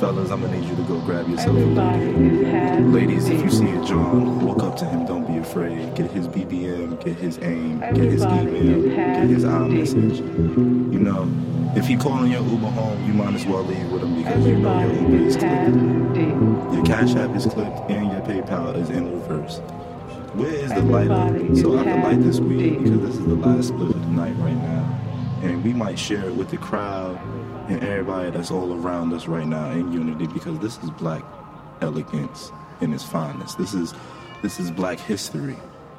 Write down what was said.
fellas, I'm gonna need you to go grab yourself a lady. Ladies, if you see a John, walk up to him. Don't be afraid. Get his BBM, get his aim, get his email, get his iMessage. You know, if he calling your Uber home, you might as well leave with him because you know your Uber is clipped. Your Cash App is clipped and your PayPal is in reverse. Where is the lighter? So I can light this weed because this is the last split of the night right now. We might share it with the crowd and everybody that's all around us right now in unity because this is black elegance in its finest. This is this is black history.